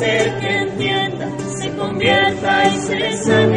Ser que entienda, se convierta y se sane.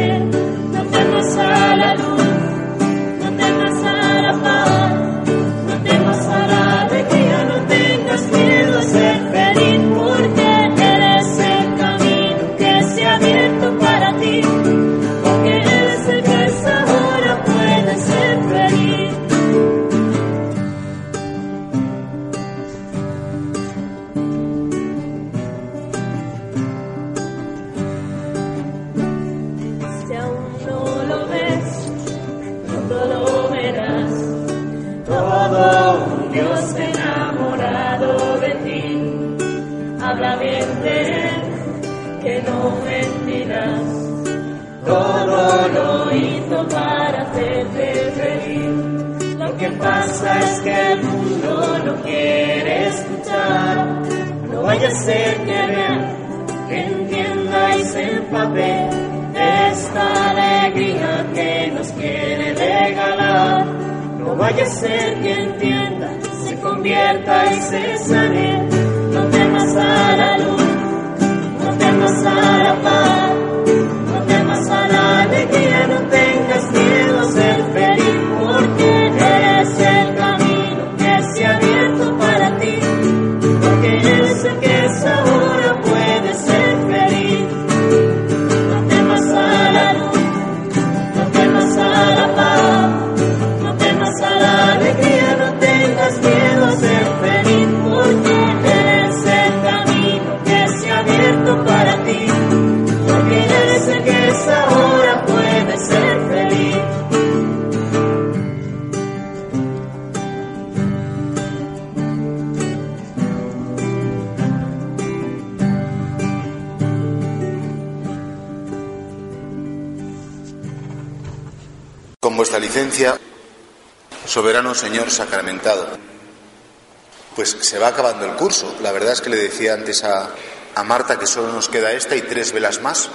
Soberano Señor sacramentado, pues se va acabando el curso. La verdad es que le decía antes a, a Marta que solo nos queda esta y tres velas más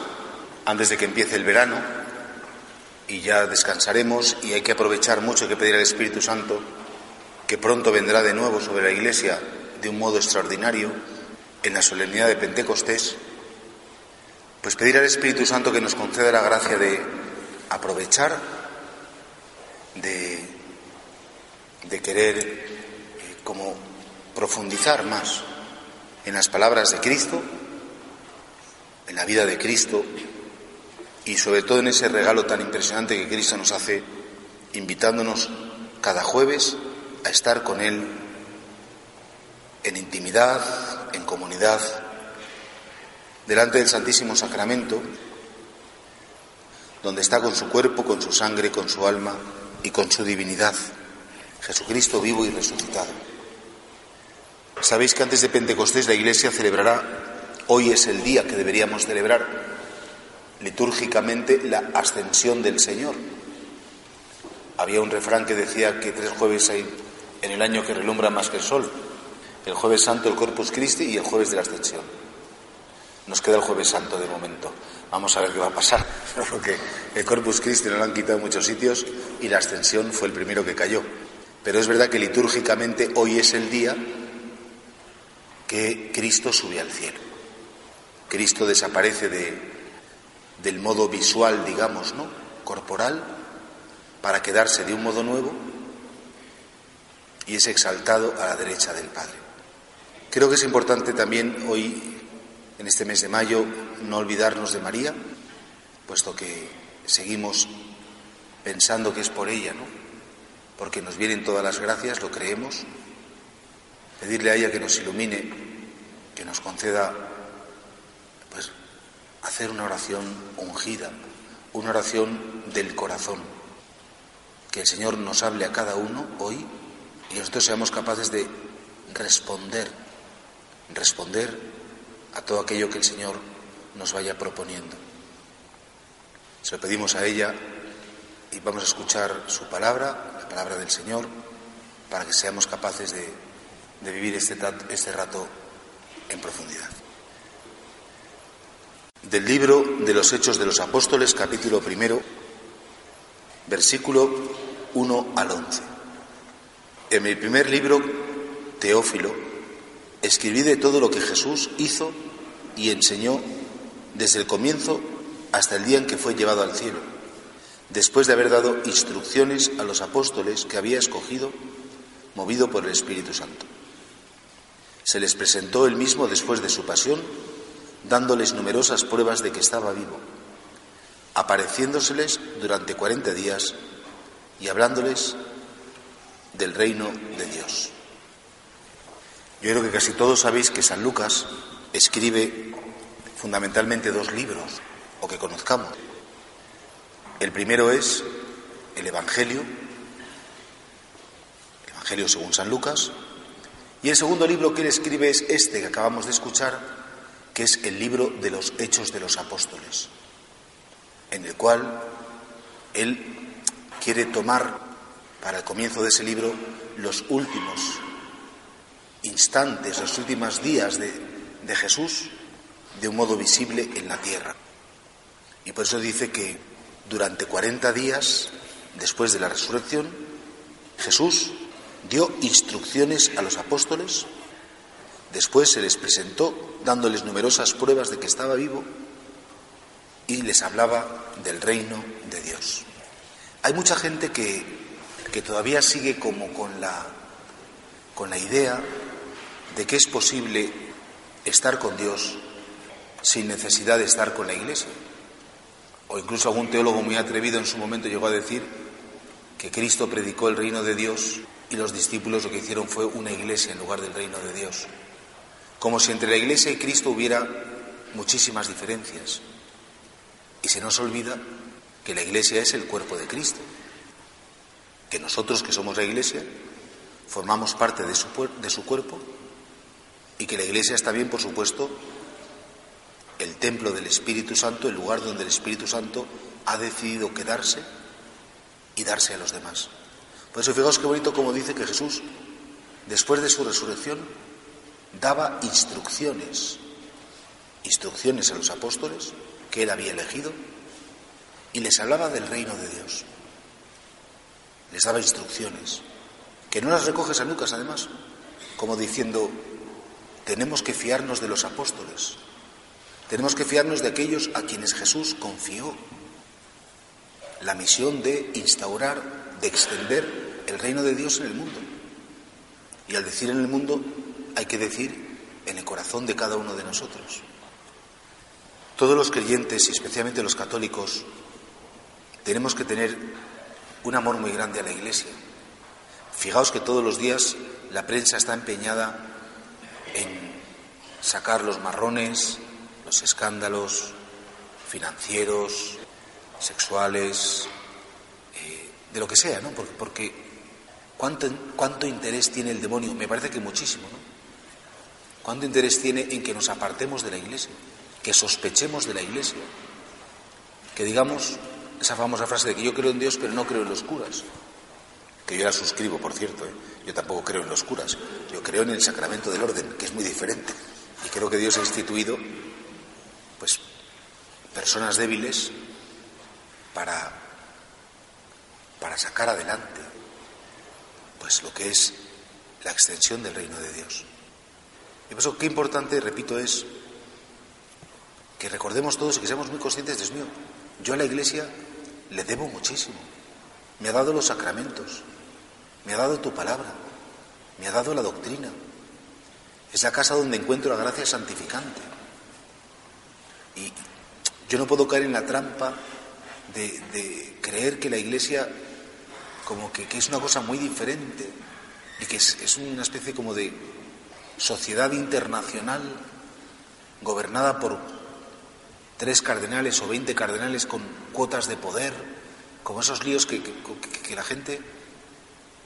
antes de que empiece el verano. Y ya descansaremos y hay que aprovechar mucho, que pedir al Espíritu Santo que pronto vendrá de nuevo sobre la Iglesia de un modo extraordinario en la solemnidad de Pentecostés, pues pedir al Espíritu Santo que nos conceda la gracia de aprovechar de, de querer eh, como profundizar más en las palabras de Cristo, en la vida de Cristo y sobre todo en ese regalo tan impresionante que Cristo nos hace, invitándonos cada jueves a estar con Él en intimidad, en comunidad, delante del Santísimo Sacramento, donde está con su cuerpo, con su sangre, con su alma y con su divinidad, Jesucristo vivo y resucitado. Sabéis que antes de Pentecostés la Iglesia celebrará, hoy es el día que deberíamos celebrar litúrgicamente la ascensión del Señor. Había un refrán que decía que tres jueves hay en el año que relumbra más que el sol. El jueves santo el Corpus Christi y el jueves de la ascensión. Nos queda el jueves santo de momento. Vamos a ver qué va a pasar, porque el Corpus Christi no lo han quitado en muchos sitios y la ascensión fue el primero que cayó. Pero es verdad que litúrgicamente hoy es el día que Cristo sube al cielo. Cristo desaparece de, del modo visual, digamos, ¿no? corporal, para quedarse de un modo nuevo y es exaltado a la derecha del Padre. Creo que es importante también hoy, en este mes de mayo, no olvidarnos de María, puesto que seguimos pensando que es por ella, ¿no? Porque nos vienen todas las gracias, lo creemos. Pedirle a ella que nos ilumine, que nos conceda, pues, hacer una oración ungida, una oración del corazón. Que el Señor nos hable a cada uno hoy y nosotros seamos capaces de responder, responder a todo aquello que el Señor nos vaya proponiendo. Se lo pedimos a ella y vamos a escuchar su palabra, la palabra del Señor, para que seamos capaces de, vivir este, este rato en profundidad. Del libro de los Hechos de los Apóstoles, capítulo primero, versículo 1 al 11. En mi primer libro, Teófilo, escribí de todo lo que Jesús hizo y enseñó desde el comienzo hasta el día en que fue llevado al cielo, después de haber dado instrucciones a los apóstoles que había escogido, movido por el Espíritu Santo. Se les presentó él mismo después de su pasión, dándoles numerosas pruebas de que estaba vivo, apareciéndoseles durante cuarenta días y hablándoles del reino de Dios. Yo creo que casi todos sabéis que San Lucas escribe fundamentalmente dos libros, o que conozcamos. El primero es el Evangelio, el Evangelio según San Lucas, y el segundo libro que él escribe es este que acabamos de escuchar, que es el libro de los Hechos de los Apóstoles, en el cual él quiere tomar para el comienzo de ese libro los últimos instantes, los últimos días de, de Jesús de un modo visible en la tierra. Y por eso dice que durante 40 días después de la resurrección, Jesús dio instrucciones a los apóstoles, después se les presentó dándoles numerosas pruebas de que estaba vivo y les hablaba del reino de Dios. Hay mucha gente que, que todavía sigue como con la, con la idea de que es posible estar con Dios sin necesidad de estar con la Iglesia. O incluso algún teólogo muy atrevido en su momento llegó a decir que Cristo predicó el reino de Dios y los discípulos lo que hicieron fue una iglesia en lugar del reino de Dios. Como si entre la iglesia y Cristo hubiera muchísimas diferencias. Y se nos olvida que la iglesia es el cuerpo de Cristo. Que nosotros que somos la iglesia formamos parte de su, de su cuerpo y que la iglesia está bien, por supuesto, el templo del Espíritu Santo, el lugar donde el Espíritu Santo ha decidido quedarse y darse a los demás. Por eso fijaos qué bonito como dice que Jesús, después de su resurrección, daba instrucciones, instrucciones a los apóstoles que él había elegido y les hablaba del reino de Dios. Les daba instrucciones, que no las recoge San Lucas además, como diciendo, tenemos que fiarnos de los apóstoles, tenemos que fiarnos de aquellos a quienes Jesús confió la misión de instaurar, de extender el reino de Dios en el mundo. Y al decir en el mundo hay que decir en el corazón de cada uno de nosotros. Todos los creyentes y especialmente los católicos tenemos que tener un amor muy grande a la Iglesia. Fijaos que todos los días la prensa está empeñada en sacar los marrones, los escándalos financieros, sexuales, eh, de lo que sea, ¿no? Porque, porque ¿cuánto, ¿cuánto interés tiene el demonio? Me parece que muchísimo, ¿no? ¿Cuánto interés tiene en que nos apartemos de la iglesia? Que sospechemos de la iglesia. Que digamos esa famosa frase de que yo creo en Dios pero no creo en los curas. Que yo la suscribo, por cierto. ¿eh? Yo tampoco creo en los curas. Yo creo en el sacramento del orden, que es muy diferente. Y creo que Dios ha instituido pues personas débiles para, para sacar adelante pues lo que es la extensión del reino de Dios. Y por eso qué importante, repito, es que recordemos todos y que seamos muy conscientes, Dios mío, yo a la Iglesia le debo muchísimo. Me ha dado los sacramentos, me ha dado tu palabra, me ha dado la doctrina. Es la casa donde encuentro la gracia santificante. Y yo no puedo caer en la trampa de, creer que la Iglesia como que, es una cosa muy diferente y que es, una especie como de sociedad internacional gobernada por tres cardenales o veinte cardenales con cuotas de poder, como esos líos que, la gente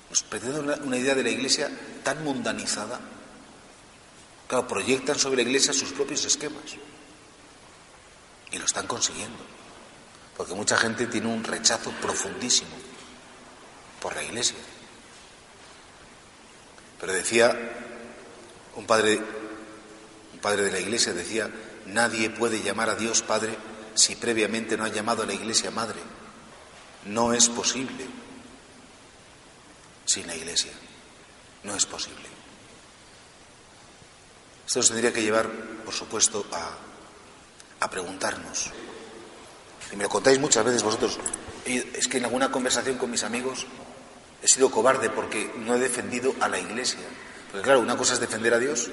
nos pretende una, idea de la Iglesia tan mundanizada. Claro, proyectan sobre la Iglesia sus propios esquemas. Y lo están consiguiendo. Porque mucha gente tiene un rechazo profundísimo por la iglesia. Pero decía un padre, un padre de la iglesia, decía, nadie puede llamar a Dios Padre si previamente no ha llamado a la iglesia Madre. No es posible sin la iglesia. No es posible. Esto nos tendría que llevar, por supuesto, a, a preguntarnos. Y me lo contáis muchas veces vosotros. Es que en alguna conversación con mis amigos he sido cobarde porque no he defendido a la iglesia. Porque claro, una cosa es defender a Dios,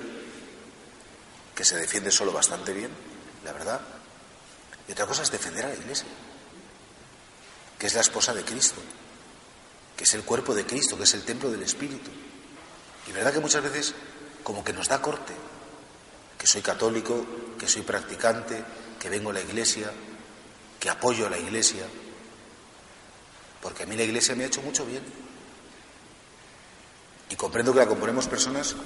que se defiende solo bastante bien, la verdad. Y otra cosa es defender a la iglesia, que es la esposa de Cristo, que es el cuerpo de Cristo, que es el templo del Espíritu. Y verdad que muchas veces como que nos da corte, que soy católico, que soy practicante, que vengo a la iglesia, que apoyo a la iglesia, porque a mí la iglesia me ha hecho mucho bien. Y comprendo que la componemos personas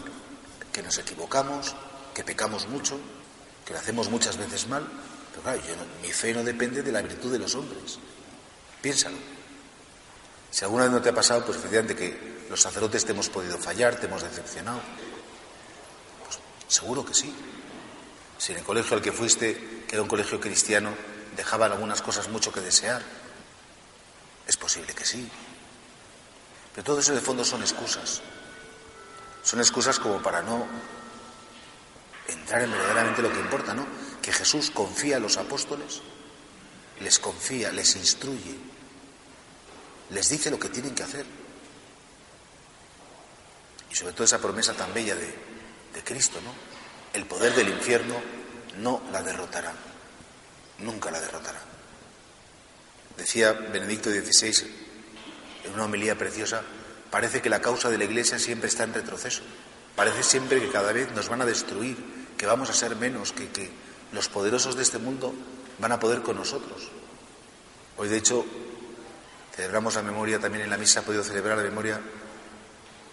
que nos equivocamos, que pecamos mucho, que lo hacemos muchas veces mal, pero claro, mi fe no depende de la virtud de los hombres. Piénsalo. Si alguna vez no te ha pasado, pues efectivamente que los sacerdotes te hemos podido fallar, te hemos decepcionado. Pues seguro que sí. Si en el colegio al que fuiste, que era un colegio cristiano, dejaban algunas cosas mucho que desear. Es posible que sí. Pero todo eso de fondo son excusas. Son excusas como para no entrar en verdaderamente lo que importa, ¿no? Que Jesús confía a los apóstoles, les confía, les instruye, les dice lo que tienen que hacer. Y sobre todo esa promesa tan bella de, de Cristo, ¿no? El poder del infierno no la derrotará nunca la derrotará. Decía Benedicto XVI en una homilía preciosa, parece que la causa de la Iglesia siempre está en retroceso. Parece siempre que cada vez nos van a destruir, que vamos a ser menos, que, los poderosos de este mundo van a poder con nosotros. Hoy, de hecho, celebramos la memoria, también en la misa ha podido celebrar la memoria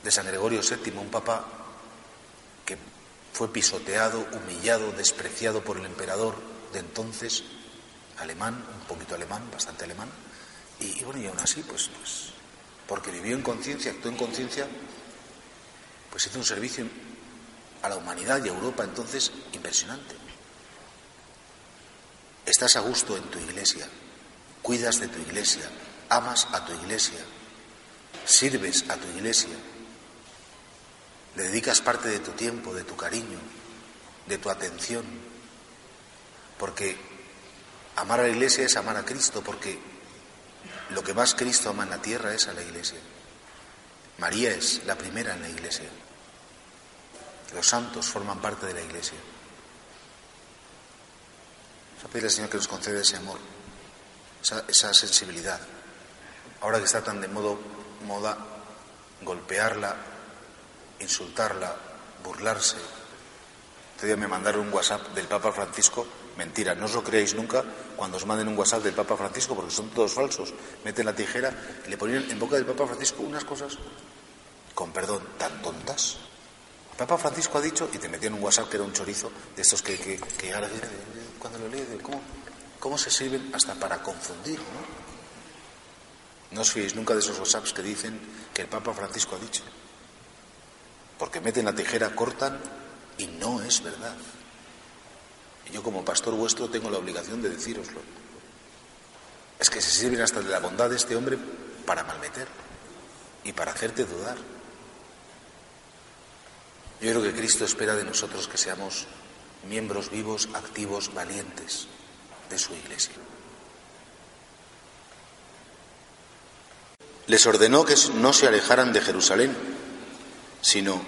de San Gregorio VII, un papa que fue pisoteado, humillado, despreciado por el emperador de entonces, alemán, un poquito alemán, bastante alemán, y, bueno, y aún así, pues, pues, porque vivió en conciencia, actuó en conciencia, pues hizo un servicio a la humanidad y a Europa entonces impresionante. Estás a gusto en tu iglesia, cuidas de tu iglesia, amas a tu iglesia, sirves a tu iglesia, le dedicas parte de tu tiempo, de tu cariño, de tu atención, porque amar a la iglesia es amar a Cristo, porque lo que más Cristo ama en la tierra es a la iglesia. María es la primera en la iglesia. Los santos forman parte de la iglesia. Vamos a pedirle al Señor que nos conceda ese amor, esa, esa sensibilidad. Ahora que está tan de modo, moda golpearla, insultarla, burlarse. Este día me mandaron un WhatsApp del Papa Francisco Mentira, no os lo creáis nunca cuando os manden un WhatsApp del Papa Francisco, porque son todos falsos. Meten la tijera y le ponen en boca del Papa Francisco unas cosas, con perdón, tan tontas. El Papa Francisco ha dicho, y te metían un WhatsApp que era un chorizo, de estos que, que, que ahora cuando lo lees, ¿cómo, ¿cómo se sirven hasta para confundir? ¿no? no os fiéis nunca de esos WhatsApps que dicen que el Papa Francisco ha dicho. Porque meten la tijera, cortan y no es verdad. Yo como pastor vuestro tengo la obligación de decíroslo. Es que se sirven hasta de la bondad de este hombre para malmeter y para hacerte dudar. Yo creo que Cristo espera de nosotros que seamos miembros vivos, activos, valientes de su iglesia. Les ordenó que no se alejaran de Jerusalén, sino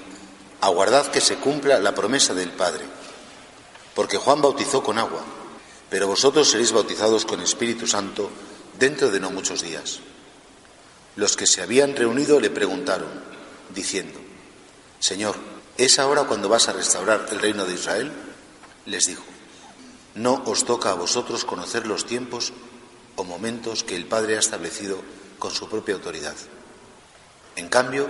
aguardad que se cumpla la promesa del Padre porque Juan bautizó con agua, pero vosotros seréis bautizados con Espíritu Santo dentro de no muchos días. Los que se habían reunido le preguntaron, diciendo, Señor, ¿es ahora cuando vas a restaurar el reino de Israel? Les dijo, no os toca a vosotros conocer los tiempos o momentos que el Padre ha establecido con su propia autoridad. En cambio,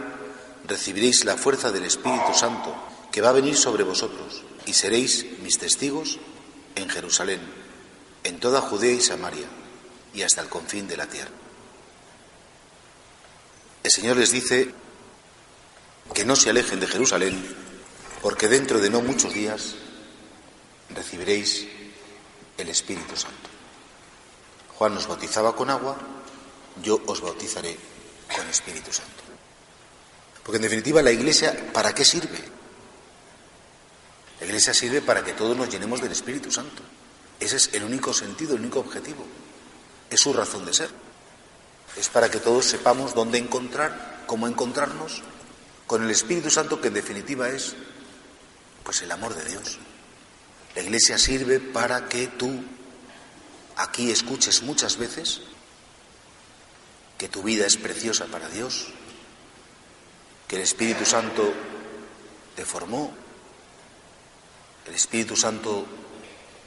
recibiréis la fuerza del Espíritu Santo que va a venir sobre vosotros y seréis mis testigos en Jerusalén, en toda Judea y Samaria y hasta el confín de la tierra. El Señor les dice que no se alejen de Jerusalén, porque dentro de no muchos días recibiréis el Espíritu Santo. Juan nos bautizaba con agua, yo os bautizaré con Espíritu Santo. Porque en definitiva la Iglesia, ¿para qué sirve? La Iglesia sirve para que todos nos llenemos del Espíritu Santo. Ese es el único sentido, el único objetivo. Es su razón de ser. Es para que todos sepamos dónde encontrar, cómo encontrarnos con el Espíritu Santo, que en definitiva es pues el amor de Dios. La Iglesia sirve para que tú aquí escuches muchas veces que tu vida es preciosa para Dios, que el Espíritu Santo te formó, el Espíritu Santo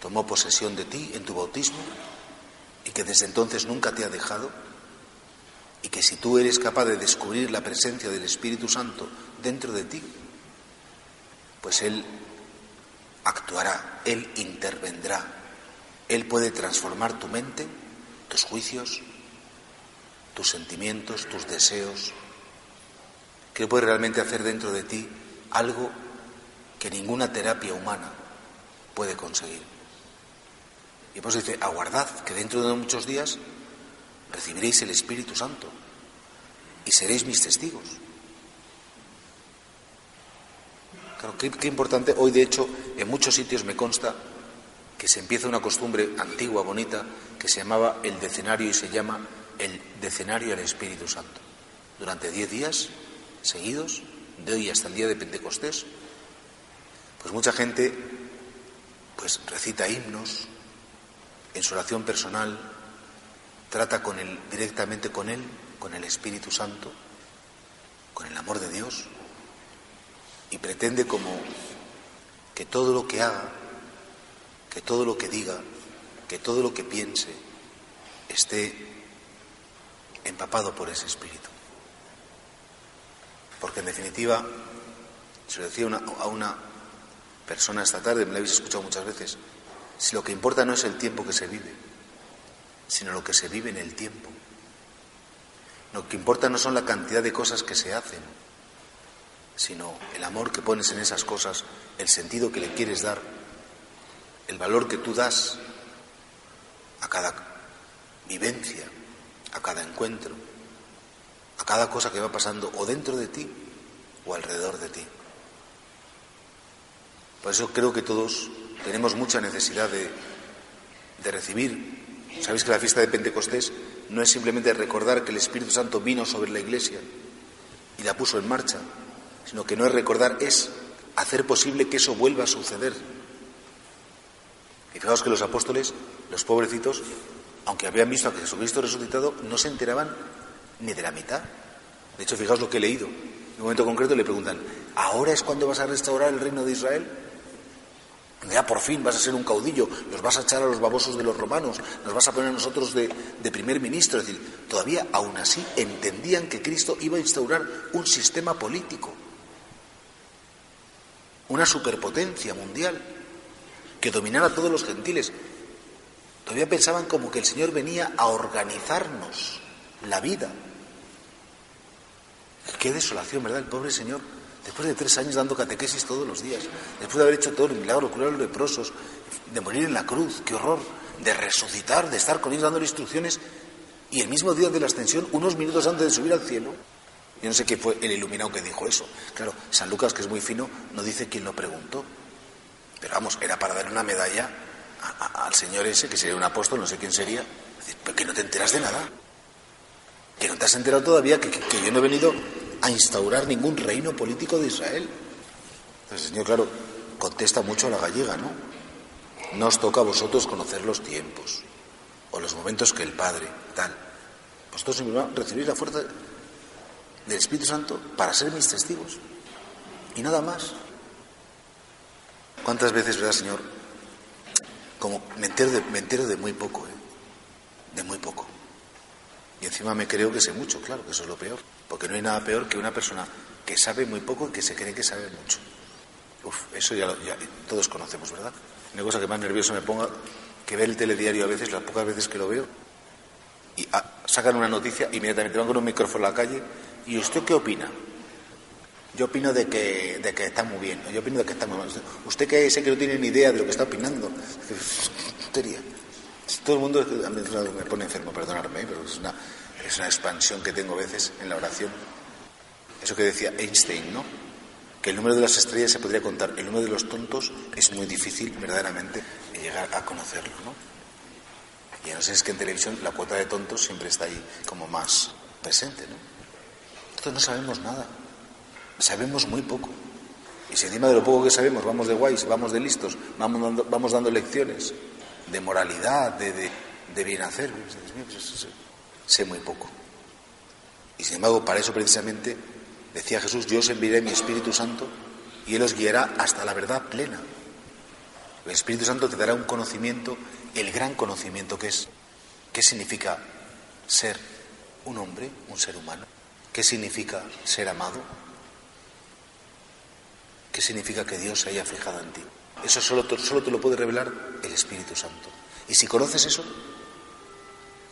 tomó posesión de ti en tu bautismo y que desde entonces nunca te ha dejado. Y que si tú eres capaz de descubrir la presencia del Espíritu Santo dentro de ti, pues Él actuará, Él intervendrá, Él puede transformar tu mente, tus juicios, tus sentimientos, tus deseos, que puede realmente hacer dentro de ti algo que ninguna terapia humana puede conseguir. Y pues dice, aguardad que dentro de muchos días recibiréis el Espíritu Santo y seréis mis testigos. Claro, qué, qué, importante. Hoy, de hecho, en muchos sitios me consta que se empieza una costumbre antigua, bonita, que se llamaba el decenario y se llama el decenario al Espíritu Santo. Durante diez días seguidos, de hoy hasta el día de Pentecostés, pues mucha gente pues recita himnos en su oración personal, trata directamente con él, con el Espíritu Santo, con el amor de Dios, y pretende como que todo lo que haga, que todo lo que diga, que todo lo que piense esté empapado por ese espíritu. Porque en definitiva, se lo decía a una persona esta tarde, me la habéis escuchado muchas veces, si lo que importa no es el tiempo que se vive, sino lo que se vive en el tiempo. Lo que importa no son la cantidad de cosas que se hacen, sino el amor que pones en esas cosas, el sentido que le quieres dar, el valor que tú das a cada vivencia, a cada encuentro, a cada cosa que va pasando o dentro de ti o alrededor de ti. Por eso creo que todos tenemos mucha necesidad de, de recibir. Sabéis que la fiesta de Pentecostés no es simplemente recordar que el Espíritu Santo vino sobre la iglesia y la puso en marcha, sino que no es recordar, es hacer posible que eso vuelva a suceder. Y fijaos que los apóstoles, los pobrecitos, aunque habían visto a Jesucristo resucitado, no se enteraban ni de la mitad. De hecho, fijaos lo que he leído. En un momento concreto le preguntan, ¿ahora es cuando vas a restaurar el reino de Israel? Ya por fin vas a ser un caudillo, los vas a echar a los babosos de los romanos, nos vas a poner a nosotros de, de, primer ministro. Es decir, todavía aún así entendían que Cristo iba a instaurar un sistema político, una superpotencia mundial que dominara a todos los gentiles. Todavía pensaban como que el Señor venía a organizarnos la vida. Qué desolación, ¿verdad? El pobre Señor, después de tres años dando catequesis todos los días, después de haber hecho todo el milagro, curar a los leprosos, de morir en la cruz, qué horror, de resucitar, de estar con ellos dándole instrucciones, y el mismo día de la ascensión, unos minutos antes de subir al cielo, yo no sé quién fue el iluminado que dijo eso. Claro, San Lucas, que es muy fino, no dice quién lo preguntó. Pero vamos, era para dar una medalla al señor ese, que sería un apóstol, no sé quién sería, pero que no te enteras de nada. Que no te has enterado todavía que yo no he venido a instaurar ningún reino político de Israel. El Señor, claro, contesta mucho a la gallega, ¿no? No os toca a vosotros conocer los tiempos o los momentos que el Padre, tal. Vosotros recibís la fuerza del Espíritu Santo para ser mis testigos. Y nada más. ¿Cuántas veces, verdad, Señor? Como me entero de, me entero de muy poco, ¿eh? De muy poco. Y encima me creo que sé mucho, claro, que eso es lo peor. Porque no hay nada peor que una persona que sabe muy poco y que se cree que sabe mucho. Uf, eso ya, lo, todos conocemos, ¿verdad? Una cosa que más nervioso me ponga que ve el telediario a veces, las pocas veces que lo veo, y ah, sacan una noticia, inmediatamente van con un micrófono a la calle, ¿y usted qué opina? Yo opino de que, de que está muy bien, yo opino de que está muy mal. Usted que sé que no tiene ni idea de lo que está opinando. Todo el mundo me pone enfermo, perdonadme, pero es una, es una expansión que tengo a veces en la oración. Eso que decía Einstein, ¿no? Que el número de las estrellas se podría contar, el número de los tontos es muy difícil, verdaderamente, llegar a conocerlo, ¿no? Y no sé, es que en televisión la cuota de tontos siempre está ahí como más presente, ¿no? Nosotros no sabemos nada, sabemos muy poco. Y si encima de lo poco que sabemos vamos de guays, vamos de listos, vamos dando, vamos dando lecciones de moralidad, de, de, de bien hacer, pues, sé muy poco. Y sin embargo, para eso precisamente decía Jesús, yo os enviaré mi Espíritu Santo y Él os guiará hasta la verdad plena. El Espíritu Santo te dará un conocimiento, el gran conocimiento que es, ¿qué significa ser un hombre, un ser humano? ¿Qué significa ser amado? ¿Qué significa que Dios se haya fijado en ti? Eso solo, solo te lo puede revelar el Espíritu Santo. Y si conoces eso,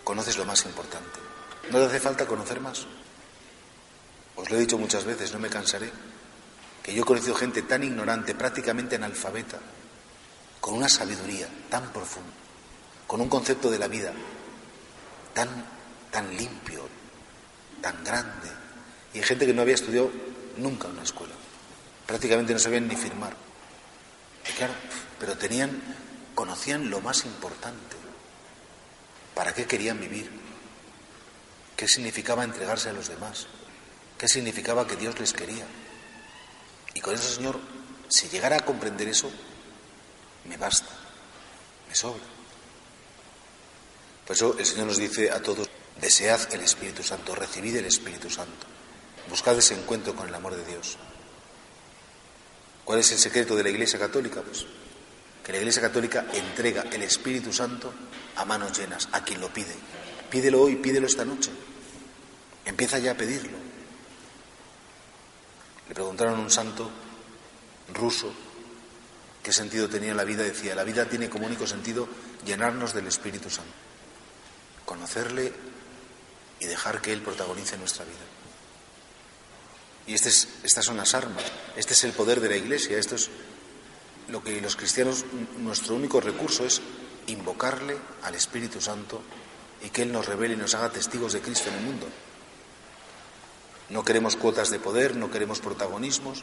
conoces lo más importante. No te hace falta conocer más. Os lo he dicho muchas veces, no me cansaré, que yo he conocido gente tan ignorante, prácticamente analfabeta, con una sabiduría tan profunda, con un concepto de la vida tan, tan limpio, tan grande. Y hay gente que no había estudiado nunca en una escuela. Prácticamente no sabían ni firmar. claro, pero tenían, conocían lo más importante. ¿Para qué querían vivir? ¿Qué significaba entregarse a los demás? ¿Qué significaba que Dios les quería? Y con eso, Señor, si llegara a comprender eso, me basta, me sobra. Por eso el Señor nos dice a todos, desead el Espíritu Santo, recibid el Espíritu Santo, buscad ese encuentro con el amor de Dios. ¿Cuál es el secreto de la Iglesia Católica? Pues que la Iglesia Católica entrega el Espíritu Santo a manos llenas, a quien lo pide. Pídelo hoy, pídelo esta noche. Empieza ya a pedirlo. Le preguntaron a un santo ruso qué sentido tenía la vida, decía, la vida tiene como único sentido llenarnos del Espíritu Santo, conocerle y dejar que Él protagonice nuestra vida. Y este estas son las armas, este es el poder de la Iglesia, esto es lo que los cristianos, nuestro único recurso es invocarle al Espíritu Santo y que Él nos revele y nos haga testigos de Cristo en el mundo. No queremos cuotas de poder, no queremos protagonismos,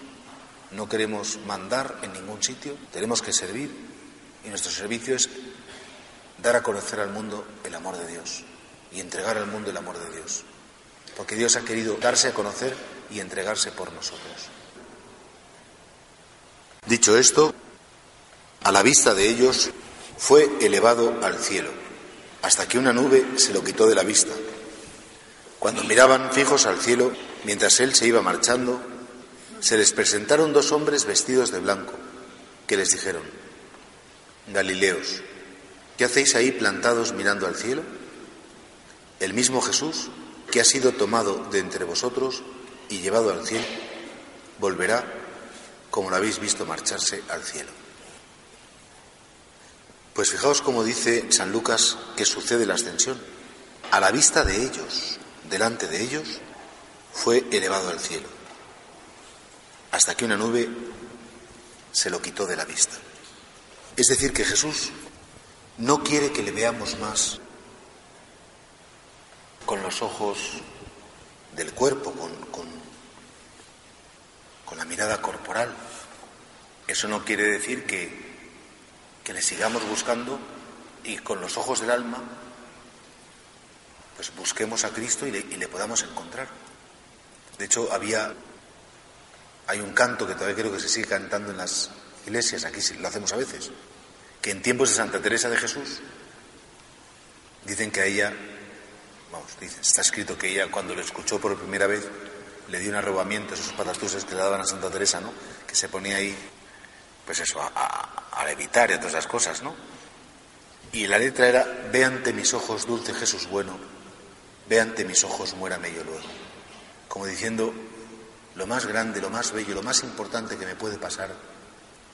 no queremos mandar en ningún sitio, tenemos que servir y nuestro servicio es dar a conocer al mundo el amor de Dios y entregar al mundo el amor de Dios. Porque Dios ha querido darse a conocer y entregarse por nosotros. Dicho esto, a la vista de ellos fue elevado al cielo, hasta que una nube se lo quitó de la vista. Cuando miraban fijos al cielo, mientras él se iba marchando, se les presentaron dos hombres vestidos de blanco, que les dijeron, Galileos, ¿qué hacéis ahí plantados mirando al cielo? El mismo Jesús, que ha sido tomado de entre vosotros y llevado al cielo, volverá como lo habéis visto marcharse al cielo. Pues fijaos cómo dice San Lucas que sucede la ascensión. A la vista de ellos, delante de ellos, fue elevado al cielo hasta que una nube se lo quitó de la vista. Es decir, que Jesús no quiere que le veamos más con los ojos del cuerpo, con, con, con la mirada corporal. Eso no quiere decir que, que le sigamos buscando y con los ojos del alma pues busquemos a Cristo y le, y le podamos encontrar. De hecho, había hay un canto que todavía creo que se sigue cantando en las iglesias, aquí lo hacemos a veces, que en tiempos de Santa Teresa de Jesús dicen que a ella, vamos, está escrito que ella cuando lo escuchó por primera vez le dio un arrobamiento a esos patatuses que le daban a Santa Teresa, ¿no? Que se ponía ahí, pues eso, a, a, evitar y a todas esas cosas, ¿no? Y la letra era, ve ante mis ojos, dulce Jesús bueno, ve ante mis ojos, muérame yo luego. Como diciendo, lo más grande, lo más bello, lo más importante que me puede pasar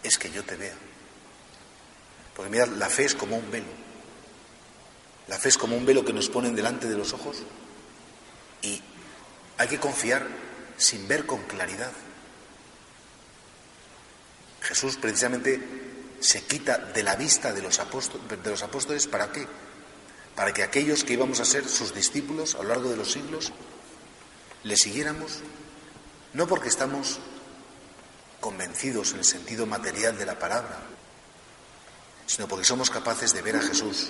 es que yo te vea. Porque mirad, la fe es como un velo. La fe es como un velo que nos ponen delante de los ojos y hay que confiar sin ver con claridad. Jesús precisamente se quita de la vista de los, apóstoles, de los apóstoles ¿para qué? Para que aquellos que íbamos a ser sus discípulos a lo largo de los siglos le siguiéramos, no porque estamos convencidos en el sentido material de la palabra, sino porque somos capaces de ver a Jesús,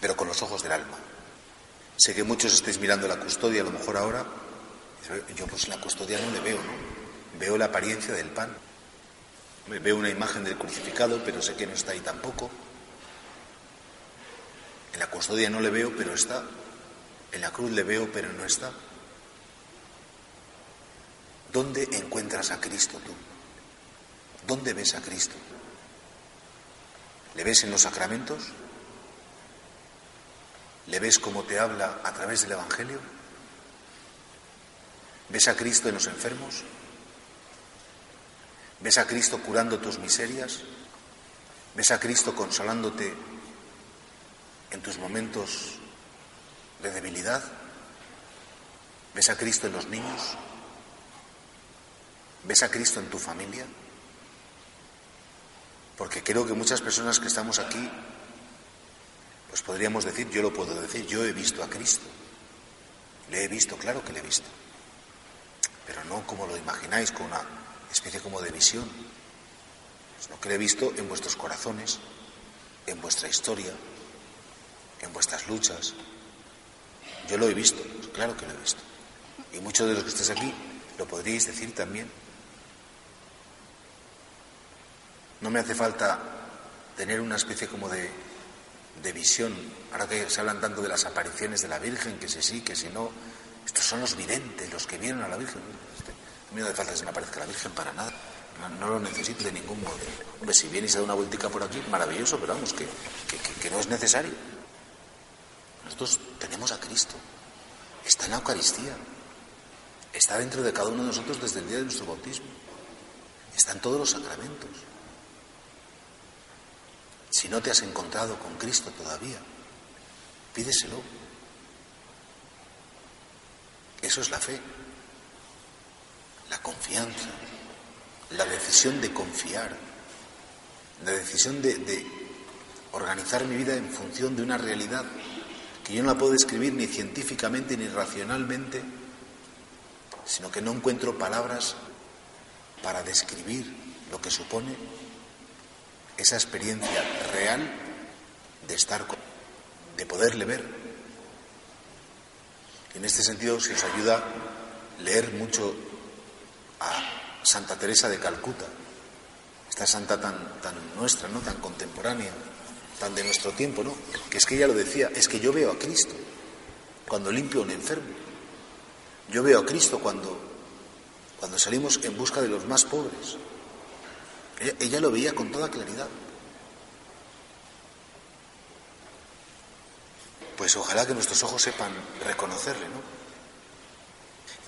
pero con los ojos del alma. Sé que muchos estáis mirando la custodia, a lo mejor ahora, yo pues la custodia no le veo, veo la apariencia del pan, veo una imagen del crucificado, pero sé que no está ahí tampoco. En la custodia no le veo, pero está. En la cruz le veo, pero no está. ¿Dónde encuentras a Cristo tú? ¿Dónde ves a Cristo? ¿Le ves en los sacramentos? ¿Le ves cómo te habla a través del Evangelio? ¿Ves a Cristo en los enfermos? ¿Ves a Cristo curando tus miserias? ¿Ves a Cristo consolándote en tus momentos de debilidad? ¿Ves a Cristo en los niños? ¿Ves a Cristo en tu familia? Porque creo que muchas personas que estamos aquí, pues podríamos decir, yo lo puedo decir, yo he visto a Cristo. Le he visto, claro que le he visto. Pero no como lo imagináis, con una especie como de visión, sino que le he visto en vuestros corazones, en vuestra historia, en vuestras luchas. Yo lo he visto, claro que lo he visto. Y muchos de los que estáis aquí lo podríais decir también. No me hace falta tener una especie como de, visión. Ahora que se hablan tanto de las apariciones de la Virgen, que si sí, que si no. Estos son los videntes, los que vienen a la Virgen. A mí no hace falta que me aparezca la Virgen para nada. No, lo necesito de ningún modo. Hombre, si viene y se da una vueltica por aquí, maravilloso, pero vamos, que, que no es necesario. Nosotros tenemos a Cristo. Está en la Eucaristía. Está dentro de cada uno de nosotros desde el día de nuestro bautismo. Está en todos los sacramentos. Si no te has encontrado con Cristo todavía, pídeselo. Eso es la fe, la confianza, la decisión de confiar, la decisión de, organizar mi vida en función de una realidad que yo no la puedo describir ni científicamente ni racionalmente, sino que no encuentro palabras para describir lo que supone esa experiencia real de estar con, de poderle ver. En este sentido, se os ayuda leer mucho a Santa Teresa de Calcuta, esta santa tan, tan nuestra, ¿no? tan contemporánea, tan de nuestro tiempo, ¿no? Que es que ella lo decía, es que yo veo a Cristo cuando limpio un enfermo. Yo veo a Cristo cuando, cuando salimos en busca de los más pobres. Ella, lo veía con toda claridad. Pues ojalá que nuestros ojos sepan reconocerle, ¿no?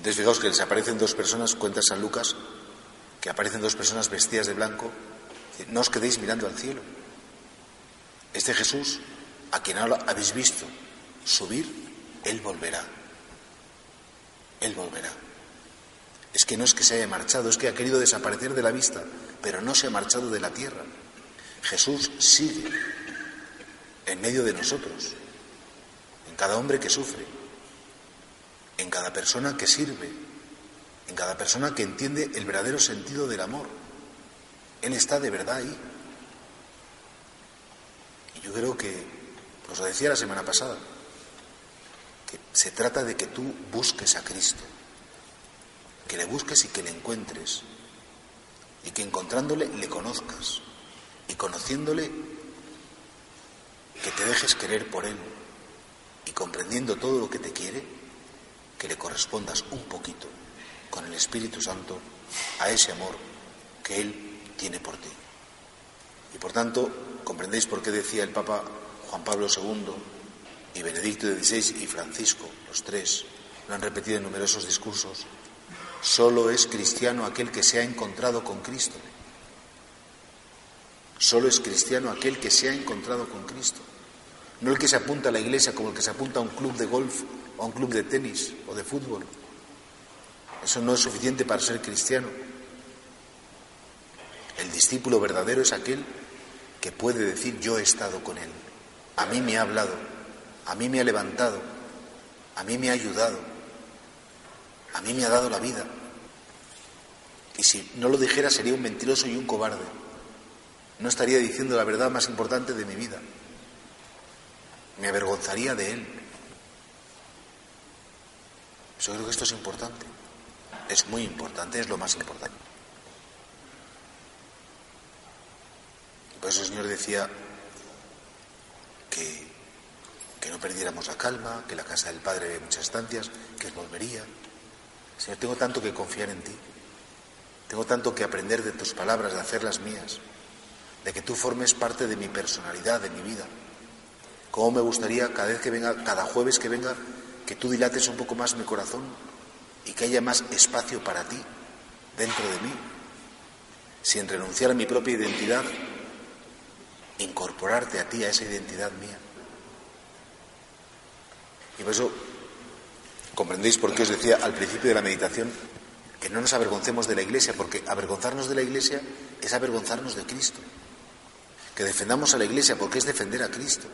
Entonces fijaos que les aparecen dos personas, cuenta San Lucas, que aparecen dos personas vestidas de blanco. No os quedéis mirando al cielo. Este Jesús, a quien ahora habéis visto subir, Él volverá. Él volverá. Es que no es que se haya marchado, es que ha querido desaparecer de la vista, pero no se ha marchado de la tierra. Jesús sigue en medio de nosotros, en cada hombre que sufre, en cada persona que sirve, en cada persona que entiende el verdadero sentido del amor. Él está de verdad ahí. Y yo creo que, os lo decía la semana pasada, que se trata de que tú busques a Cristo que le busques y que le encuentres, y que encontrándole le conozcas, y conociéndole que te dejes querer por él, y comprendiendo todo lo que te quiere, que le correspondas un poquito con el Espíritu Santo a ese amor que Él tiene por ti. Y por tanto, comprendéis por qué decía el Papa Juan Pablo II y Benedicto XVI y Francisco, los tres, lo han repetido en numerosos discursos, Solo es cristiano aquel que se ha encontrado con Cristo. Solo es cristiano aquel que se ha encontrado con Cristo. No el que se apunta a la iglesia como el que se apunta a un club de golf o a un club de tenis o de fútbol. Eso no es suficiente para ser cristiano. El discípulo verdadero es aquel que puede decir yo he estado con él. A mí me ha hablado, a mí me ha levantado, a mí me ha ayudado, a mí me ha dado la vida. Y si no lo dijera sería un mentiroso y un cobarde. No estaría diciendo la verdad más importante de mi vida. Me avergonzaría de él. Yo creo que esto es importante. Es muy importante, es lo más importante. Por eso el Señor decía que, que no perdiéramos la calma, que la casa del Padre había muchas estancias, que volvería. Señor, tengo tanto que confiar en ti. Tengo tanto que aprender de tus palabras, de hacerlas mías, de que tú formes parte de mi personalidad, de mi vida. Cómo me gustaría cada vez que venga, cada jueves que venga, que tú dilates un poco más mi corazón y que haya más espacio para ti dentro de mí, sin renunciar a mi propia identidad, incorporarte a ti, a esa identidad mía. Y por eso comprendéis por qué os decía al principio de la meditación que no nos avergoncemos de la Iglesia, porque avergonzarnos de la Iglesia es avergonzarnos de Cristo. Que defendamos a la Iglesia porque es defender a Cristo.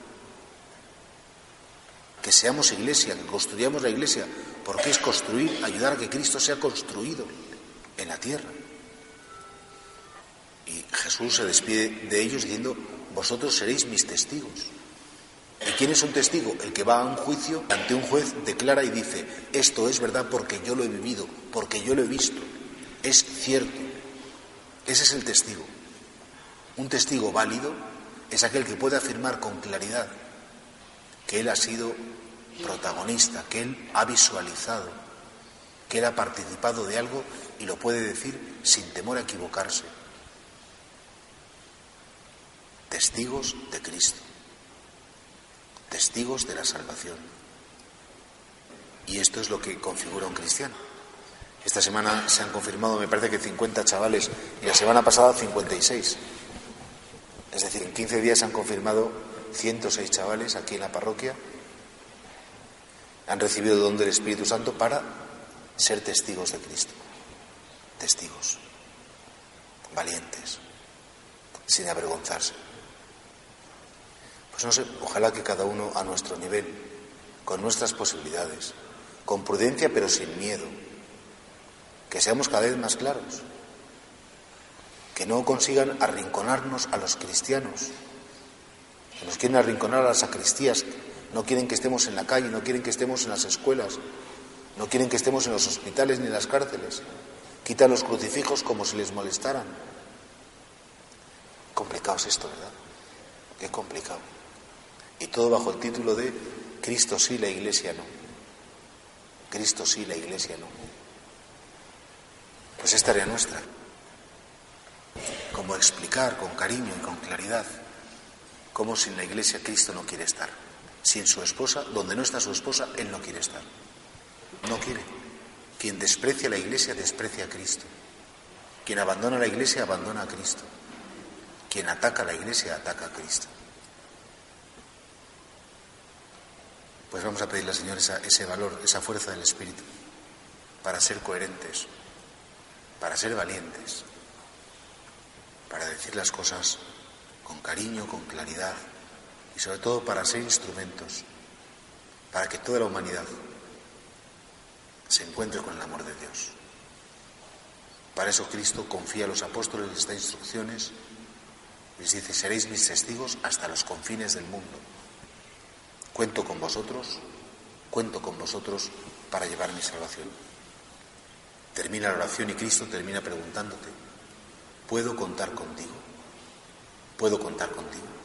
Que seamos Iglesia, que construyamos la Iglesia porque es construir, ayudar a que Cristo sea construido en la tierra. Y Jesús se despide de ellos diciendo, vosotros seréis mis testigos. ¿Y quién es un testigo? El que va a un juicio ante un juez, declara y dice, esto es verdad porque yo lo he vivido, porque yo lo he visto, es cierto. Ese es el testigo. Un testigo válido es aquel que puede afirmar con claridad que él ha sido protagonista, que él ha visualizado, que él ha participado de algo y lo puede decir sin temor a equivocarse. Testigos de Cristo testigos de la salvación. Y esto es lo que configura un cristiano. Esta semana se han confirmado, me parece que 50 chavales, y la semana pasada 56. Es decir, en 15 días se han confirmado 106 chavales aquí en la parroquia. Han recibido don del Espíritu Santo para ser testigos de Cristo. Testigos. Valientes. Sin avergonzarse. Pues no sé, ojalá que cada uno a nuestro nivel, con nuestras posibilidades, con prudencia pero sin miedo, que seamos cada vez más claros, que no consigan arrinconarnos a los cristianos, que nos quieren arrinconar a las sacristías, no quieren que estemos en la calle, no quieren que estemos en las escuelas, no quieren que estemos en los hospitales ni en las cárceles, quitan los crucifijos como si les molestaran. Complicado es esto, ¿verdad? Qué complicado. Y todo bajo el título de Cristo sí, la Iglesia no. Cristo sí, la Iglesia no. Pues es tarea nuestra. Como explicar con cariño y con claridad cómo sin la Iglesia Cristo no quiere estar. Sin su esposa, donde no está su esposa, Él no quiere estar. No quiere. Quien desprecia la Iglesia desprecia a Cristo. Quien abandona la Iglesia abandona a Cristo. Quien ataca a la Iglesia ataca a Cristo. Pues vamos a pedirle al Señor ese valor, esa fuerza del Espíritu, para ser coherentes, para ser valientes, para decir las cosas con cariño, con claridad y sobre todo para ser instrumentos, para que toda la humanidad se encuentre con el amor de Dios. Para eso Cristo confía a los apóstoles, les da instrucciones, les dice, seréis mis testigos hasta los confines del mundo. Cuento con vosotros, cuento con vosotros para llevar mi salvación. Termina la oración y Cristo termina preguntándote, ¿puedo contar contigo? ¿Puedo contar contigo?